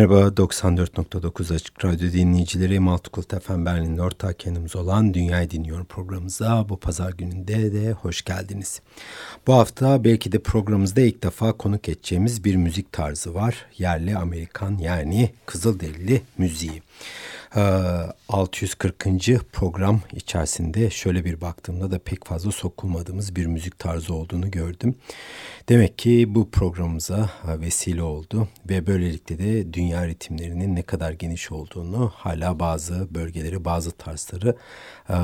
Merhaba 94.9 Açık Radyo dinleyicileri Multicult FM Berlin'in ortak kendimiz olan Dünyayı Dinliyorum programımıza bu pazar gününde de hoş geldiniz. Bu hafta belki de programımızda ilk defa konuk edeceğimiz bir müzik tarzı var. Yerli Amerikan yani Kızılderili müziği. 640. Ee, program içerisinde şöyle bir baktığımda da pek fazla sokulmadığımız bir müzik tarzı olduğunu gördüm. Demek ki bu programımıza vesile oldu ve böylelikle de dünya ritimlerinin ne kadar geniş olduğunu hala bazı bölgeleri, bazı tarzları e,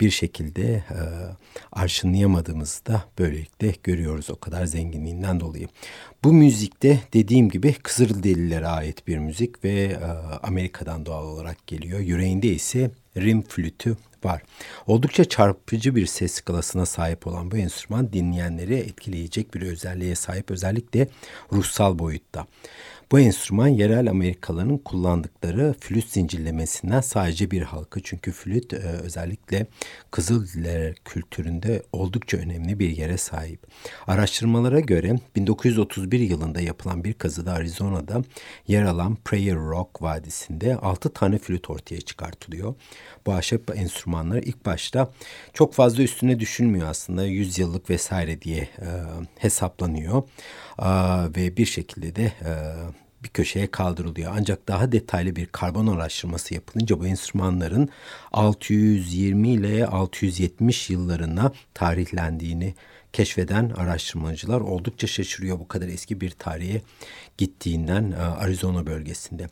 bir şekilde e, arşınlayamadığımızı da böylelikle görüyoruz o kadar zenginliğinden dolayı. Bu müzikte dediğim gibi Kızılderililere ait bir müzik ve e, Amerika'dan doğal olarak geliyor. Yüreğinde ise rim flütü var. Oldukça çarpıcı bir ses skalasına sahip olan bu enstrüman dinleyenleri etkileyecek bir özelliğe sahip özellikle ruhsal boyutta. Bu enstrüman yerel Amerikalıların kullandıkları flüt zincirlemesinden sadece bir halka. Çünkü flüt e, özellikle Kızılderili kültüründe oldukça önemli bir yere sahip. Araştırmalara göre 1931 yılında yapılan bir kazıda Arizona'da yer alan Prayer Rock Vadisi'nde 6 tane flüt ortaya çıkartılıyor. Bu ahşap enstrümanlar ilk başta çok fazla üstüne düşünmüyor aslında 100 yıllık vesaire diye e, hesaplanıyor. E, ve bir şekilde de e, bir köşeye kaldırılıyor. Ancak daha detaylı bir karbon araştırması yapılınca bu enstrümanların 620 ile 670 yıllarına tarihlendiğini keşfeden araştırmacılar oldukça şaşırıyor bu kadar eski bir tarihe gittiğinden e, Arizona bölgesinde.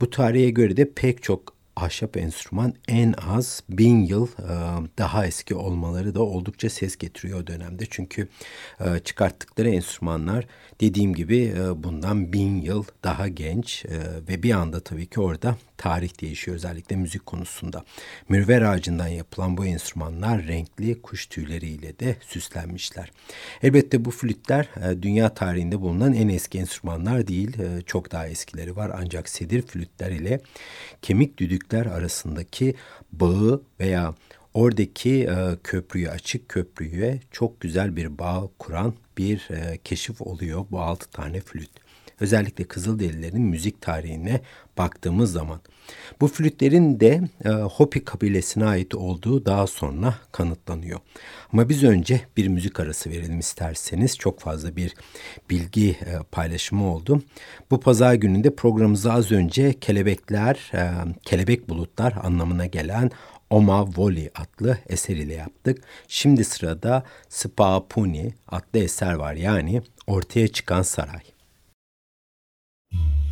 Bu tarihe göre de pek çok ahşap enstrüman en az bin yıl e, daha eski olmaları da oldukça ses getiriyor o dönemde. Çünkü e, çıkarttıkları enstrümanlar dediğim gibi e, bundan bin yıl daha genç ve bir anda tabii ki orada tarih değişiyor özellikle müzik konusunda. Mürver ağacından yapılan bu enstrümanlar renkli kuş tüyleriyle de süslenmişler. Elbette bu flütler dünya tarihinde bulunan en eski enstrümanlar değil. Çok daha eskileri var ancak sedir flütler ile kemik düdükler arasındaki bağı veya oradaki e, köprüyü açık köprüye çok güzel bir bağ kuran bir e, keşif oluyor bu altı tane flüt. Özellikle Kızılderililerin müzik tarihine baktığımız zaman. Bu flütlerin de e, Hopi kabilesine ait olduğu daha sonra kanıtlanıyor. Ama biz önce bir müzik arası verelim isterseniz. Çok fazla bir bilgi e, paylaşımı oldu. Bu pazar gününde programımızda az önce kelebekler, e, kelebek bulutlar anlamına gelen Oma Voli adlı eser ile yaptık. Şimdi sırada Spa Puni adlı eser var yani ortaya çıkan saray. Evet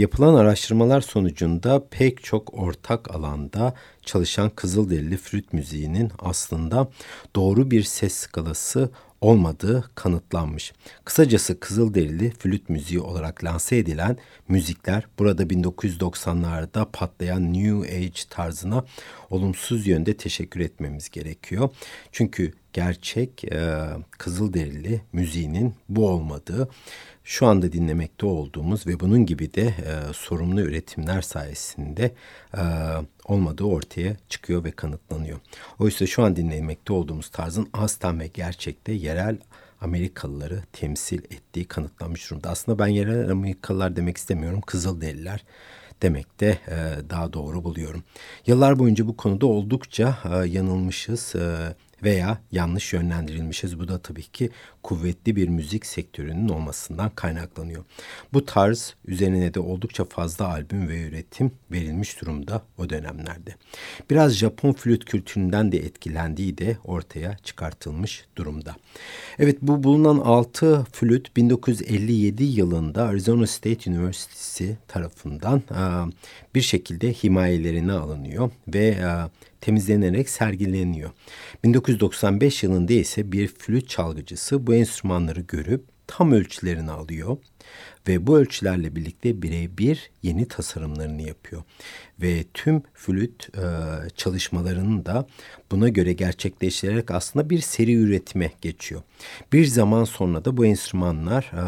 yapılan araştırmalar sonucunda pek çok ortak alanda çalışan Kızılderili flüt müziğinin aslında doğru bir ses skalası olmadığı kanıtlanmış. Kısacası Kızılderili flüt müziği olarak lanse edilen müzikler burada 1990'larda patlayan New Age tarzına olumsuz yönde teşekkür etmemiz gerekiyor. Çünkü gerçek e, Kızılderili müziğinin bu olmadığı şu anda dinlemekte olduğumuz ve bunun gibi de e, sorumlu üretimler sayesinde e, olmadığı ortaya çıkıyor ve kanıtlanıyor. Oysa şu an dinlemekte olduğumuz tarzın aslen ve gerçekte yerel Amerikalıları temsil ettiği kanıtlanmış durumda. Aslında ben yerel Amerikalılar demek istemiyorum, Kızılderililer demek de e, daha doğru buluyorum. Yıllar boyunca bu konuda oldukça e, yanılmışız. E, veya yanlış yönlendirilmişiz. Bu da tabii ki kuvvetli bir müzik sektörünün olmasından kaynaklanıyor. Bu tarz üzerine de oldukça fazla albüm ve üretim verilmiş durumda o dönemlerde. Biraz Japon flüt kültüründen de etkilendiği de ortaya çıkartılmış durumda. Evet bu bulunan 6 flüt 1957 yılında Arizona State University tarafından bir şekilde himayelerine alınıyor ve temizlenerek sergileniyor. 1995 yılında ise bir flüt çalgıcısı bu enstrümanları görüp tam ölçülerini alıyor ve bu ölçülerle birlikte birebir yeni tasarımlarını yapıyor. Ve tüm flüt e, çalışmalarını da buna göre gerçekleştirerek aslında bir seri üretime geçiyor. Bir zaman sonra da bu enstrümanlar e,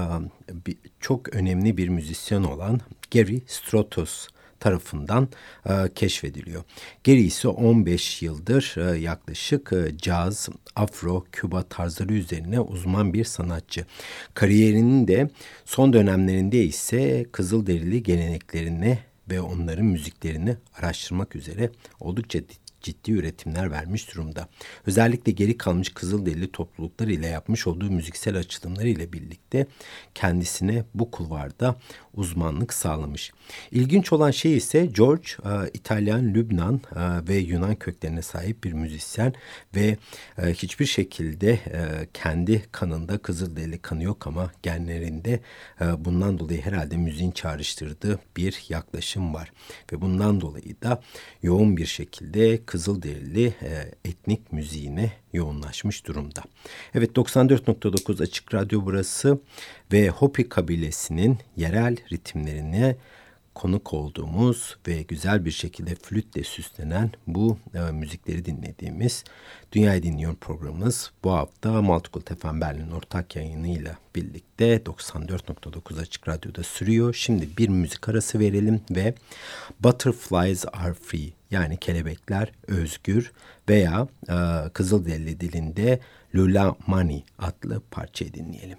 bir, çok önemli bir müzisyen olan Gary Stratos tarafından e, keşfediliyor. Geri ise 15 yıldır e, yaklaşık e, caz, afro, küba tarzları üzerine uzman bir sanatçı. Kariyerinin de son dönemlerinde ise Kızılderili geleneklerine ve onların müziklerini araştırmak üzere oldukça ciddi üretimler vermiş durumda. Özellikle geri kalmış Kızılderili topluluklar ile yapmış olduğu müziksel açılımları ile birlikte kendisine bu kulvarda uzmanlık sağlamış. İlginç olan şey ise George e, İtalyan, Lübnan e, ve Yunan köklerine sahip bir müzisyen ve e, hiçbir şekilde kendi kanında Kızılderili kanı yok ama genlerinde bundan dolayı herhalde müziğin çağrıştırdığı bir yaklaşım var. Ve bundan dolayı da yoğun bir şekilde Kızılderili etnik müziğine yoğunlaşmış durumda. Evet 94.9 Açık Radyo burası ve Hopi kabilesinin yerel ritimlerine konuk olduğumuz ve güzel bir şekilde flütle süslenen bu e, müzikleri dinlediğimiz Dünyayı Dinliyor programımız bu hafta Multicult FM Berlin ortak yayınıyla birlikte 94.9 Açık Radyo'da sürüyor. Şimdi bir müzik arası verelim ve Butterflies Are Free yani kelebekler özgür veya e, Kızılderili dilinde Lula Mani adlı parçayı dinleyelim.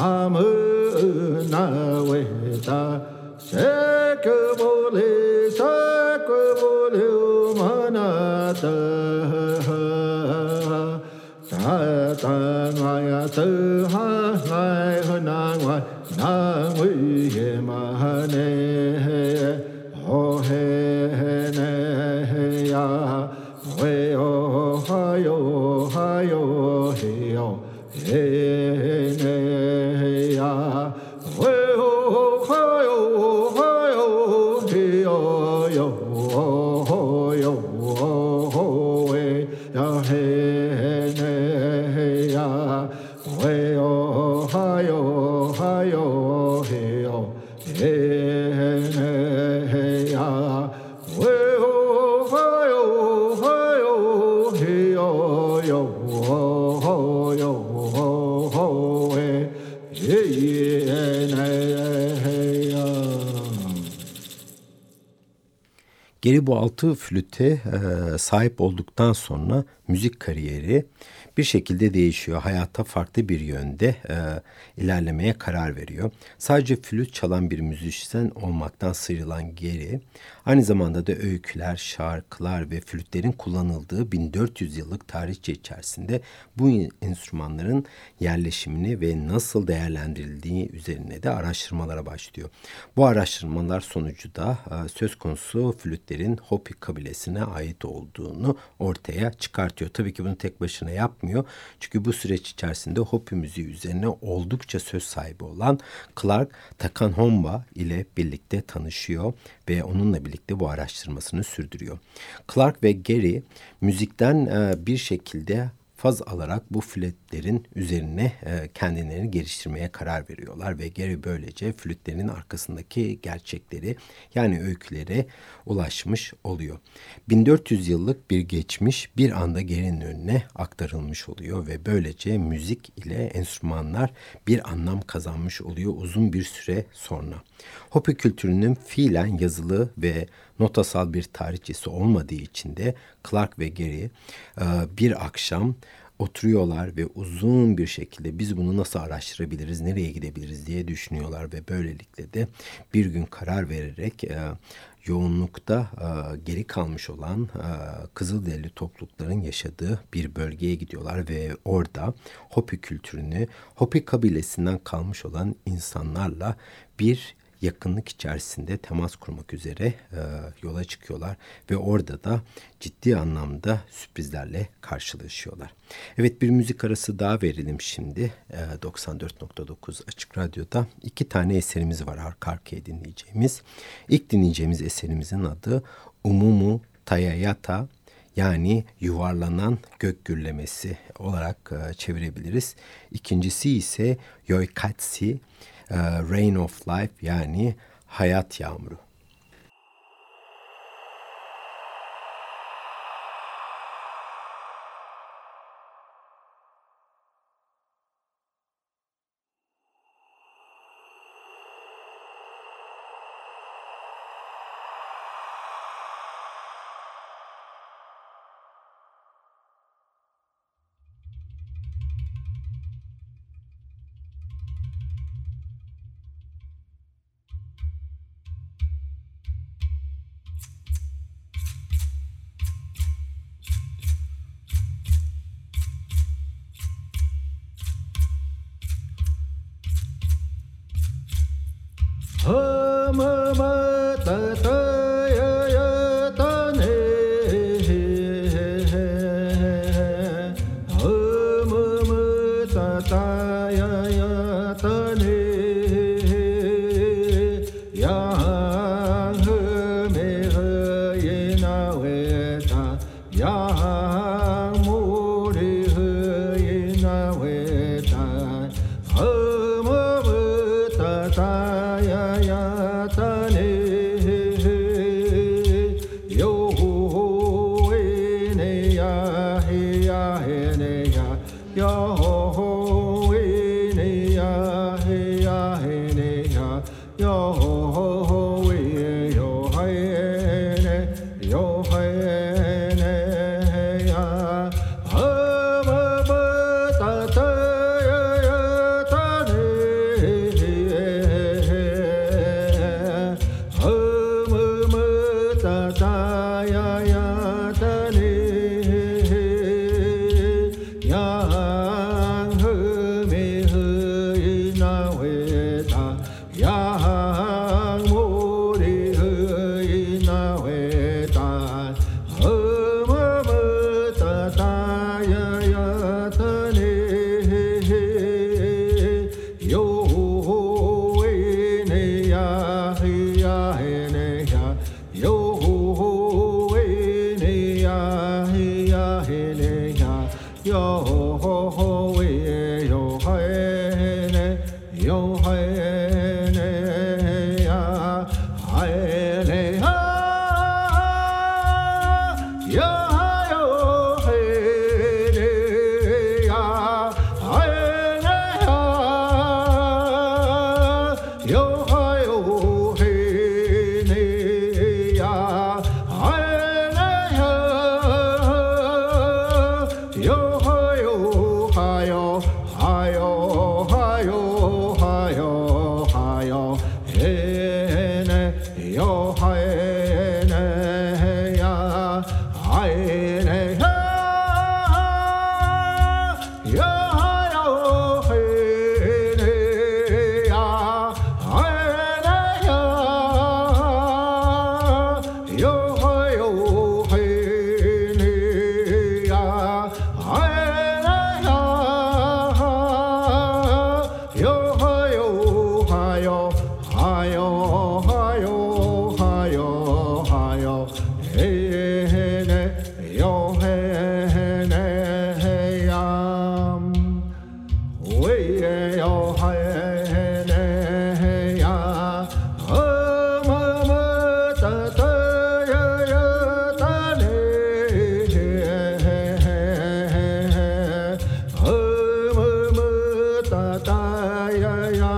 amâna ueta, secă ta, ta ta ta, bu altı flüte e, sahip olduktan sonra müzik kariyeri bir şekilde değişiyor. Hayatta farklı bir yönde e, ilerlemeye karar veriyor. Sadece flüt çalan bir müzisyen olmaktan sıyrılan Geri, aynı zamanda da öyküler, şarkılar ve flütlerin kullanıldığı 1400 yıllık tarihçe içerisinde bu enstrümanların yerleşimini ve nasıl değerlendirildiği üzerine de araştırmalara başlıyor. Bu araştırmalar sonucu da e, söz konusu flütlerin Hopi kabilesine ait olduğunu ortaya çıkartıyor. Tabii ki bunu tek başına yapmıyor. Çünkü bu süreç içerisinde Hopi müziği üzerine oldukça söz sahibi olan Clark Takanhomba ile birlikte tanışıyor ve onunla birlikte bu araştırmasını sürdürüyor. Clark ve Gary müzikten e, bir şekilde faz alarak bu flütlerin üzerine e, kendilerini geliştirmeye karar veriyorlar ve Gary böylece flütlerin arkasındaki gerçekleri yani öykülere ulaşmış oluyor. 1400 yıllık bir geçmiş bir anda Gary'nin önüne aktarılmış oluyor ve böylece müzik ile enstrümanlar bir anlam kazanmış oluyor uzun bir süre sonra. Hopi kültürünün fiilen yazılı ve notasal bir tarihçesi olmadığı için de Clark ve Gary e, bir akşam oturuyorlar ve uzun bir şekilde biz bunu nasıl araştırabiliriz, nereye gidebiliriz? diye düşünüyorlar ve böylelikle de bir gün karar vererek e, yoğunlukta e, geri kalmış olan e, Kızılderili toplulukların yaşadığı bir bölgeye gidiyorlar ve orada Hopi kültürünü, Hopi kabilesinden kalmış olan insanlarla bir yakınlık içerisinde temas kurmak üzere e, yola çıkıyorlar ve orada da ciddi anlamda sürprizlerle karşılaşıyorlar. Evet bir müzik arası daha verelim şimdi. E, 94.9 Açık Radyo'da iki tane eserimiz var arka arkaya dinleyeceğimiz. İlk dinleyeceğimiz eserimizin adı Umumu Tayayata yani yuvarlanan gök gürlemesi olarak e, çevirebiliriz. İkincisi ise Yoikatsi. Yoikatsi ee, Rain of Life yani hayat yağmuru. ya ya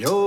Yo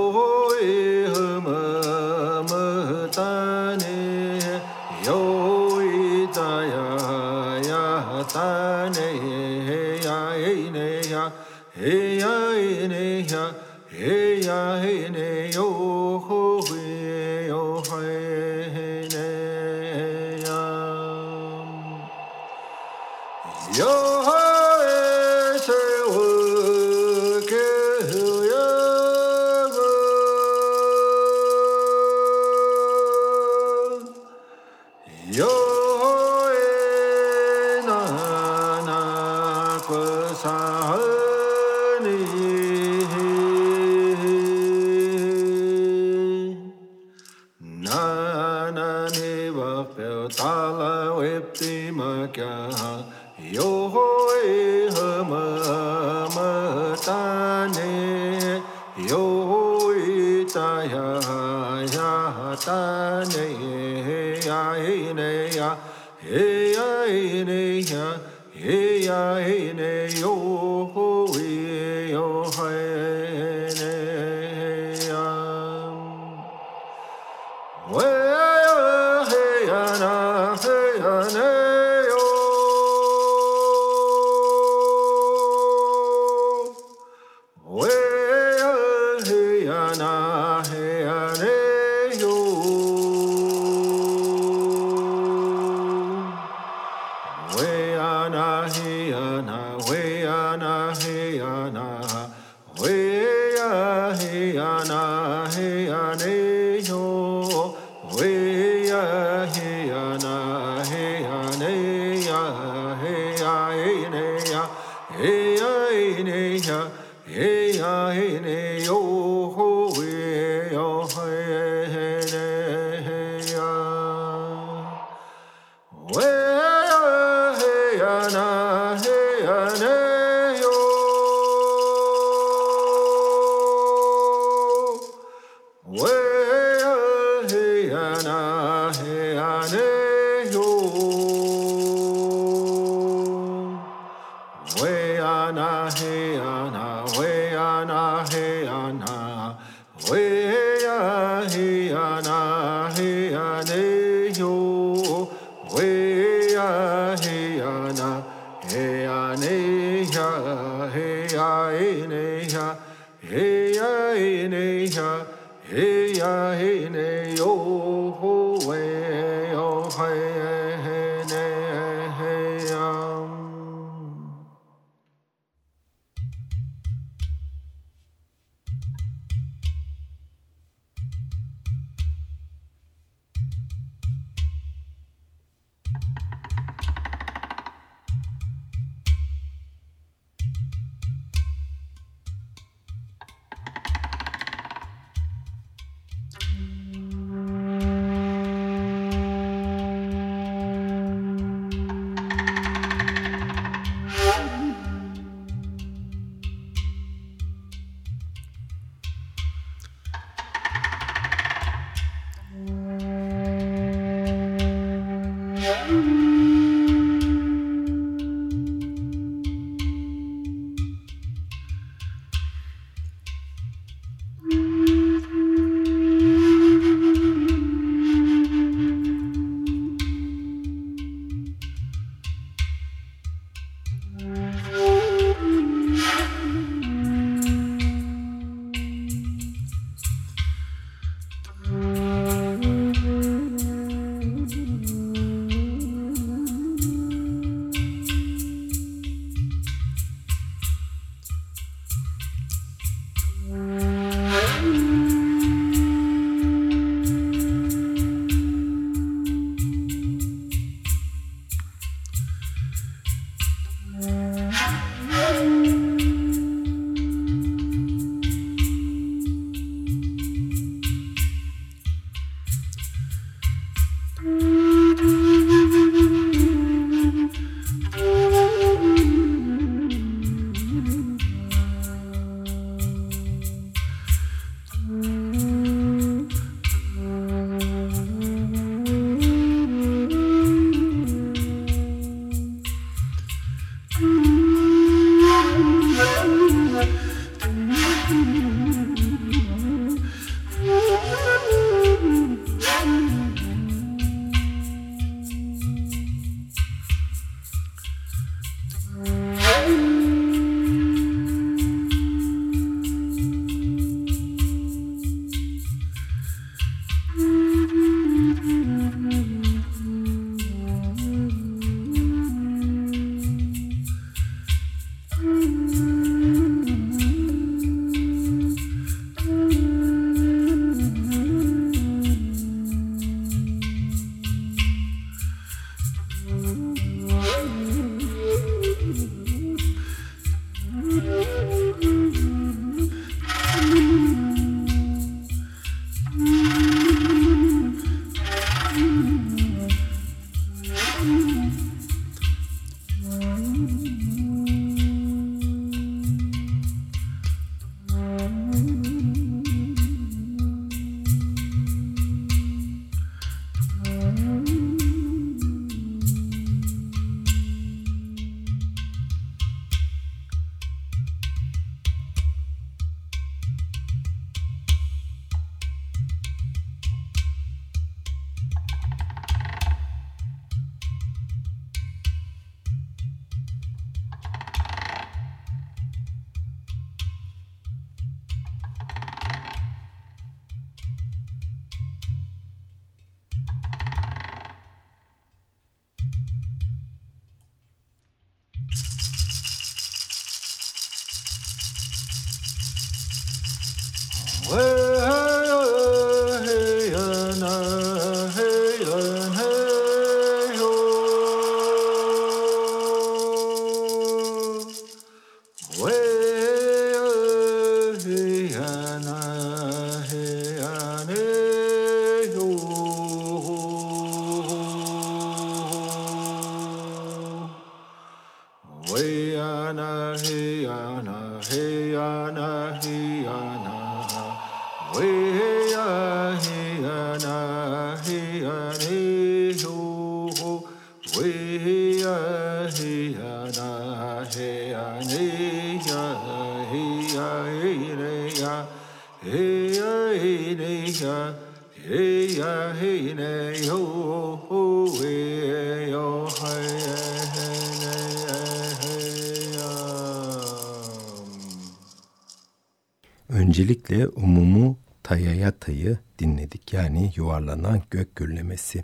Öncelikle umumu Tayayata'yı dinledik. Yani yuvarlanan gök gürlemesi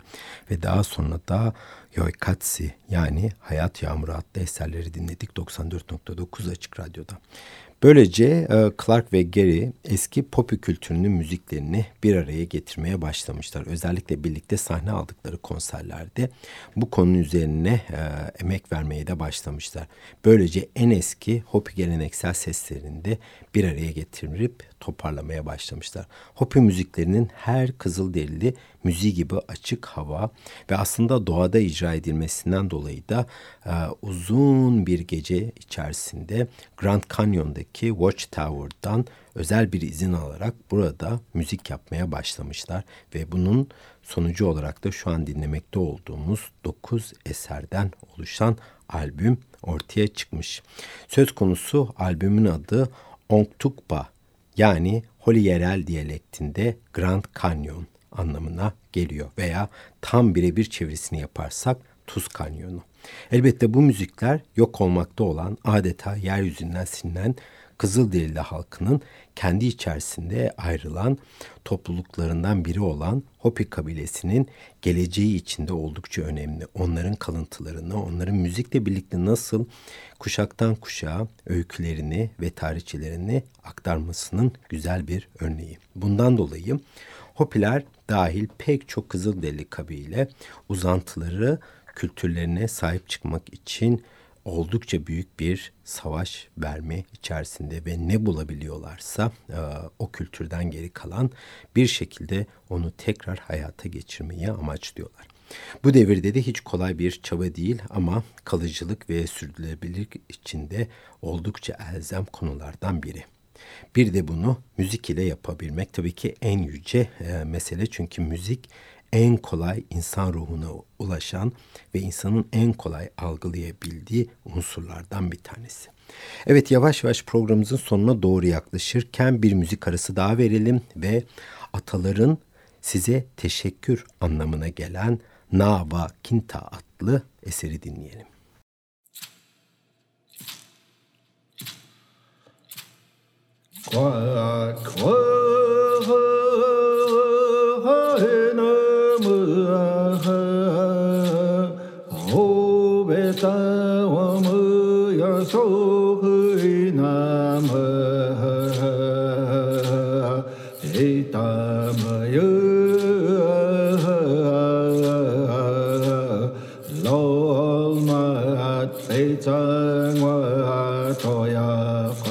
ve daha sonra da Yoikatsi yani Hayat Yağmuru adlı eserleri dinledik 94.9 Açık Radyo'da. Böylece e, Clark ve Gary eski pop kültürünün müziklerini bir araya getirmeye başlamışlar. Özellikle birlikte sahne aldıkları konserlerde bu konunun üzerine e, emek vermeye de başlamışlar. Böylece en eski Hopi geleneksel seslerinde bir araya getirip toparlamaya başlamışlar. Hopi müziklerinin her Kızılderili müziği gibi açık hava ve aslında doğada icra edilmesinden dolayı da e, uzun bir gece içerisinde Grand Canyon'daki Watchtower'dan özel bir izin alarak burada müzik yapmaya başlamışlar ve bunun sonucu olarak da şu an dinlemekte olduğumuz 9 eserden oluşan albüm ortaya çıkmış. Söz konusu albümün adı Ongtukpa yani Holi yerel diyalektinde Grand Canyon anlamına geliyor veya tam birebir çevirisini yaparsak Tuz Kanyonu. Elbette bu müzikler yok olmakta olan adeta yeryüzünden silinen Kızılderili halkının kendi içerisinde ayrılan topluluklarından biri olan Hopi kabilesinin geleceği içinde oldukça önemli. Onların kalıntılarını, onların müzikle birlikte nasıl kuşaktan kuşağa öykülerini ve tarihçelerini aktarmasının güzel bir örneği. Bundan dolayı Hopiler dahil pek çok Kızılderili kabile uzantıları kültürlerine sahip çıkmak için oldukça büyük bir savaş verme içerisinde ve ne bulabiliyorlarsa e, o kültürden geri kalan bir şekilde onu tekrar hayata geçirmeyi amaçlıyorlar. Bu devirde de hiç kolay bir çaba değil ama kalıcılık ve sürdürülebilirlik içinde oldukça elzem konulardan biri. Bir de bunu müzik ile yapabilmek tabii ki en yüce e, mesele çünkü müzik en kolay insan ruhuna ulaşan ve insanın en kolay algılayabildiği unsurlardan bir tanesi. Evet yavaş yavaş programımızın sonuna doğru yaklaşırken bir müzik arası daha verelim ve ataların size teşekkür anlamına gelen Nava Kinta adlı eseri dinleyelim. 快快快！那么啊，我被生活没收，那么他没有啊，老马被生活拖呀快。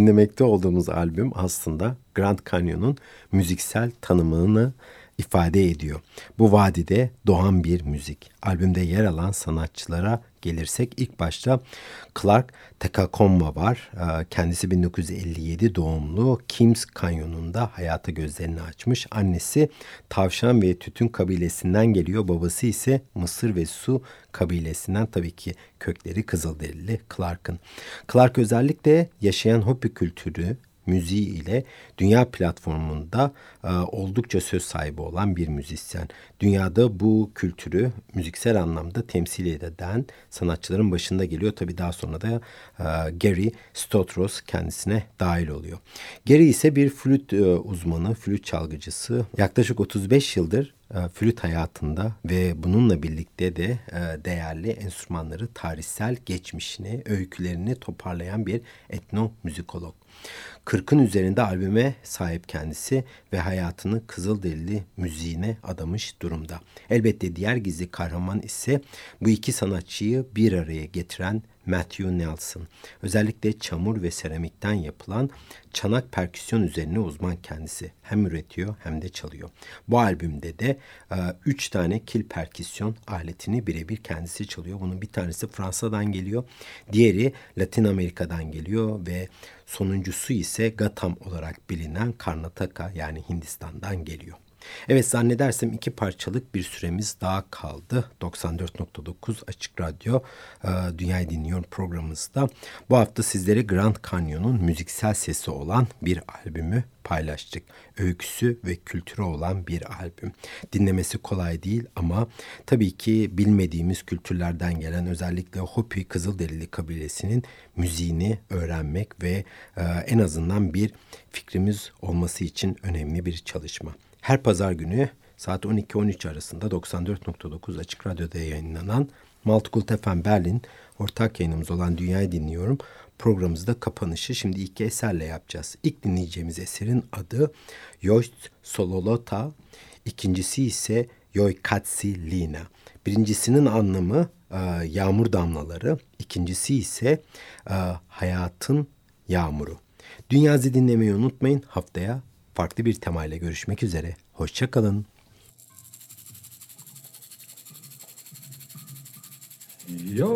Dinlemekte olduğumuz albüm aslında Grand Canyon'un müziksel tanımını ifade ediyor. Bu vadide doğan bir müzik. Albümde yer alan sanatçılara gelirsek ilk başta Clark Tekakomma var. Ee, kendisi 1957 doğumlu Kims Kanyonu'nda hayata gözlerini açmış. Annesi tavşan ve tütün kabilesinden geliyor. Babası ise Mısır ve Su kabilesinden tabii ki kökleri Kızılderili Clark'ın. Clark özellikle yaşayan Hopi kültürü müziği ile dünya platformunda e, oldukça söz sahibi olan bir müzisyen. Dünyada bu kültürü müziksel anlamda temsil eden sanatçıların başında geliyor. Tabii daha sonra da e, Gary Stotros kendisine dahil oluyor. Gary ise bir flüt e, uzmanı, flüt çalgıcısı. Yaklaşık 35 yıldır e, flüt hayatında ve bununla birlikte de e, değerli enstrümanları tarihsel geçmişini, öykülerini toparlayan bir etnomüzikolog. 40'ın üzerinde albüme sahip kendisi ve hayatını Kızılderili müziğine adamış durumda. Elbette diğer gizli kahraman ise bu iki sanatçıyı bir araya getiren Matthew Nelson. Özellikle çamur ve seramikten yapılan çanak perküsyon üzerine uzman kendisi. Hem üretiyor hem de çalıyor. Bu albümde de e, üç tane kil perküsyon aletini birebir kendisi çalıyor. Bunun bir tanesi Fransa'dan geliyor. Diğeri Latin Amerika'dan geliyor ve sonuncusu ise Gatam olarak bilinen Karnataka yani Hindistan'dan geliyor. Evet zannedersem iki parçalık bir süremiz daha kaldı. 94.9 Açık Radyo e, Dünyayı Dinliyor programımızda. Bu hafta sizlere Grand Canyon'un müziksel sesi olan bir albümü paylaştık. Öyküsü ve kültürü olan bir albüm. Dinlemesi kolay değil ama tabii ki bilmediğimiz kültürlerden gelen özellikle Hopi Kızılderili kabilesinin müziğini öğrenmek ve e, en azından bir fikrimiz olması için önemli bir çalışma. Her pazar günü saat 12-13 arasında 94.9 Açık Radyo'da yayınlanan Multicult FM Berlin ortak yayınımız olan Dünyayı Dinliyorum programımızda kapanışı şimdi iki eserle yapacağız. İlk dinleyeceğimiz eserin adı Yost Sololota, ikincisi ise Yoikatsi Lina. Birincisinin anlamı e, yağmur damlaları, ikincisi ise e, hayatın yağmuru. Dünyazı dinlemeyi unutmayın. Haftaya farklı bir temayla görüşmek üzere. Hoşçakalın. Yo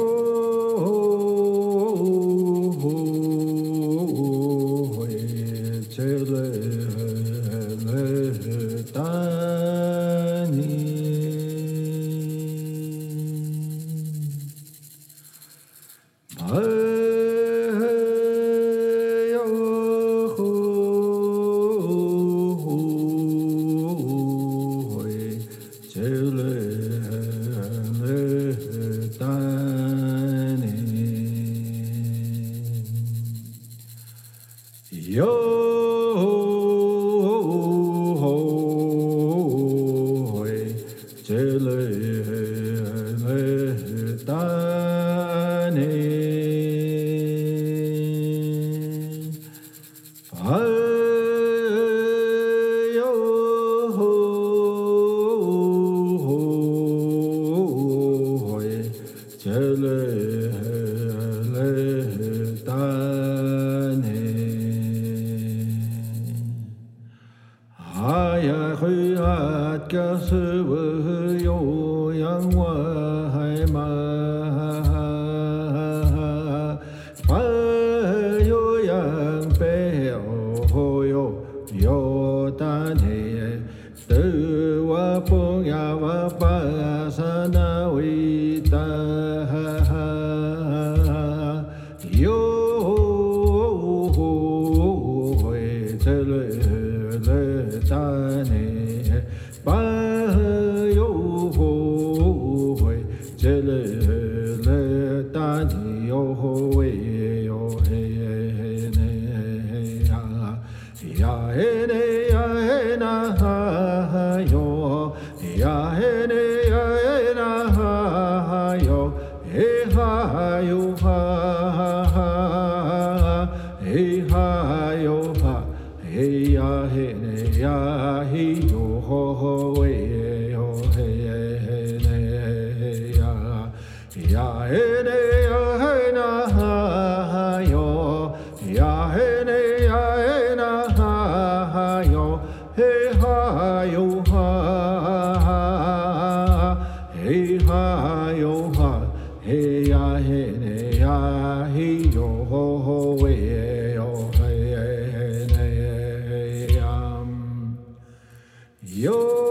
Yo.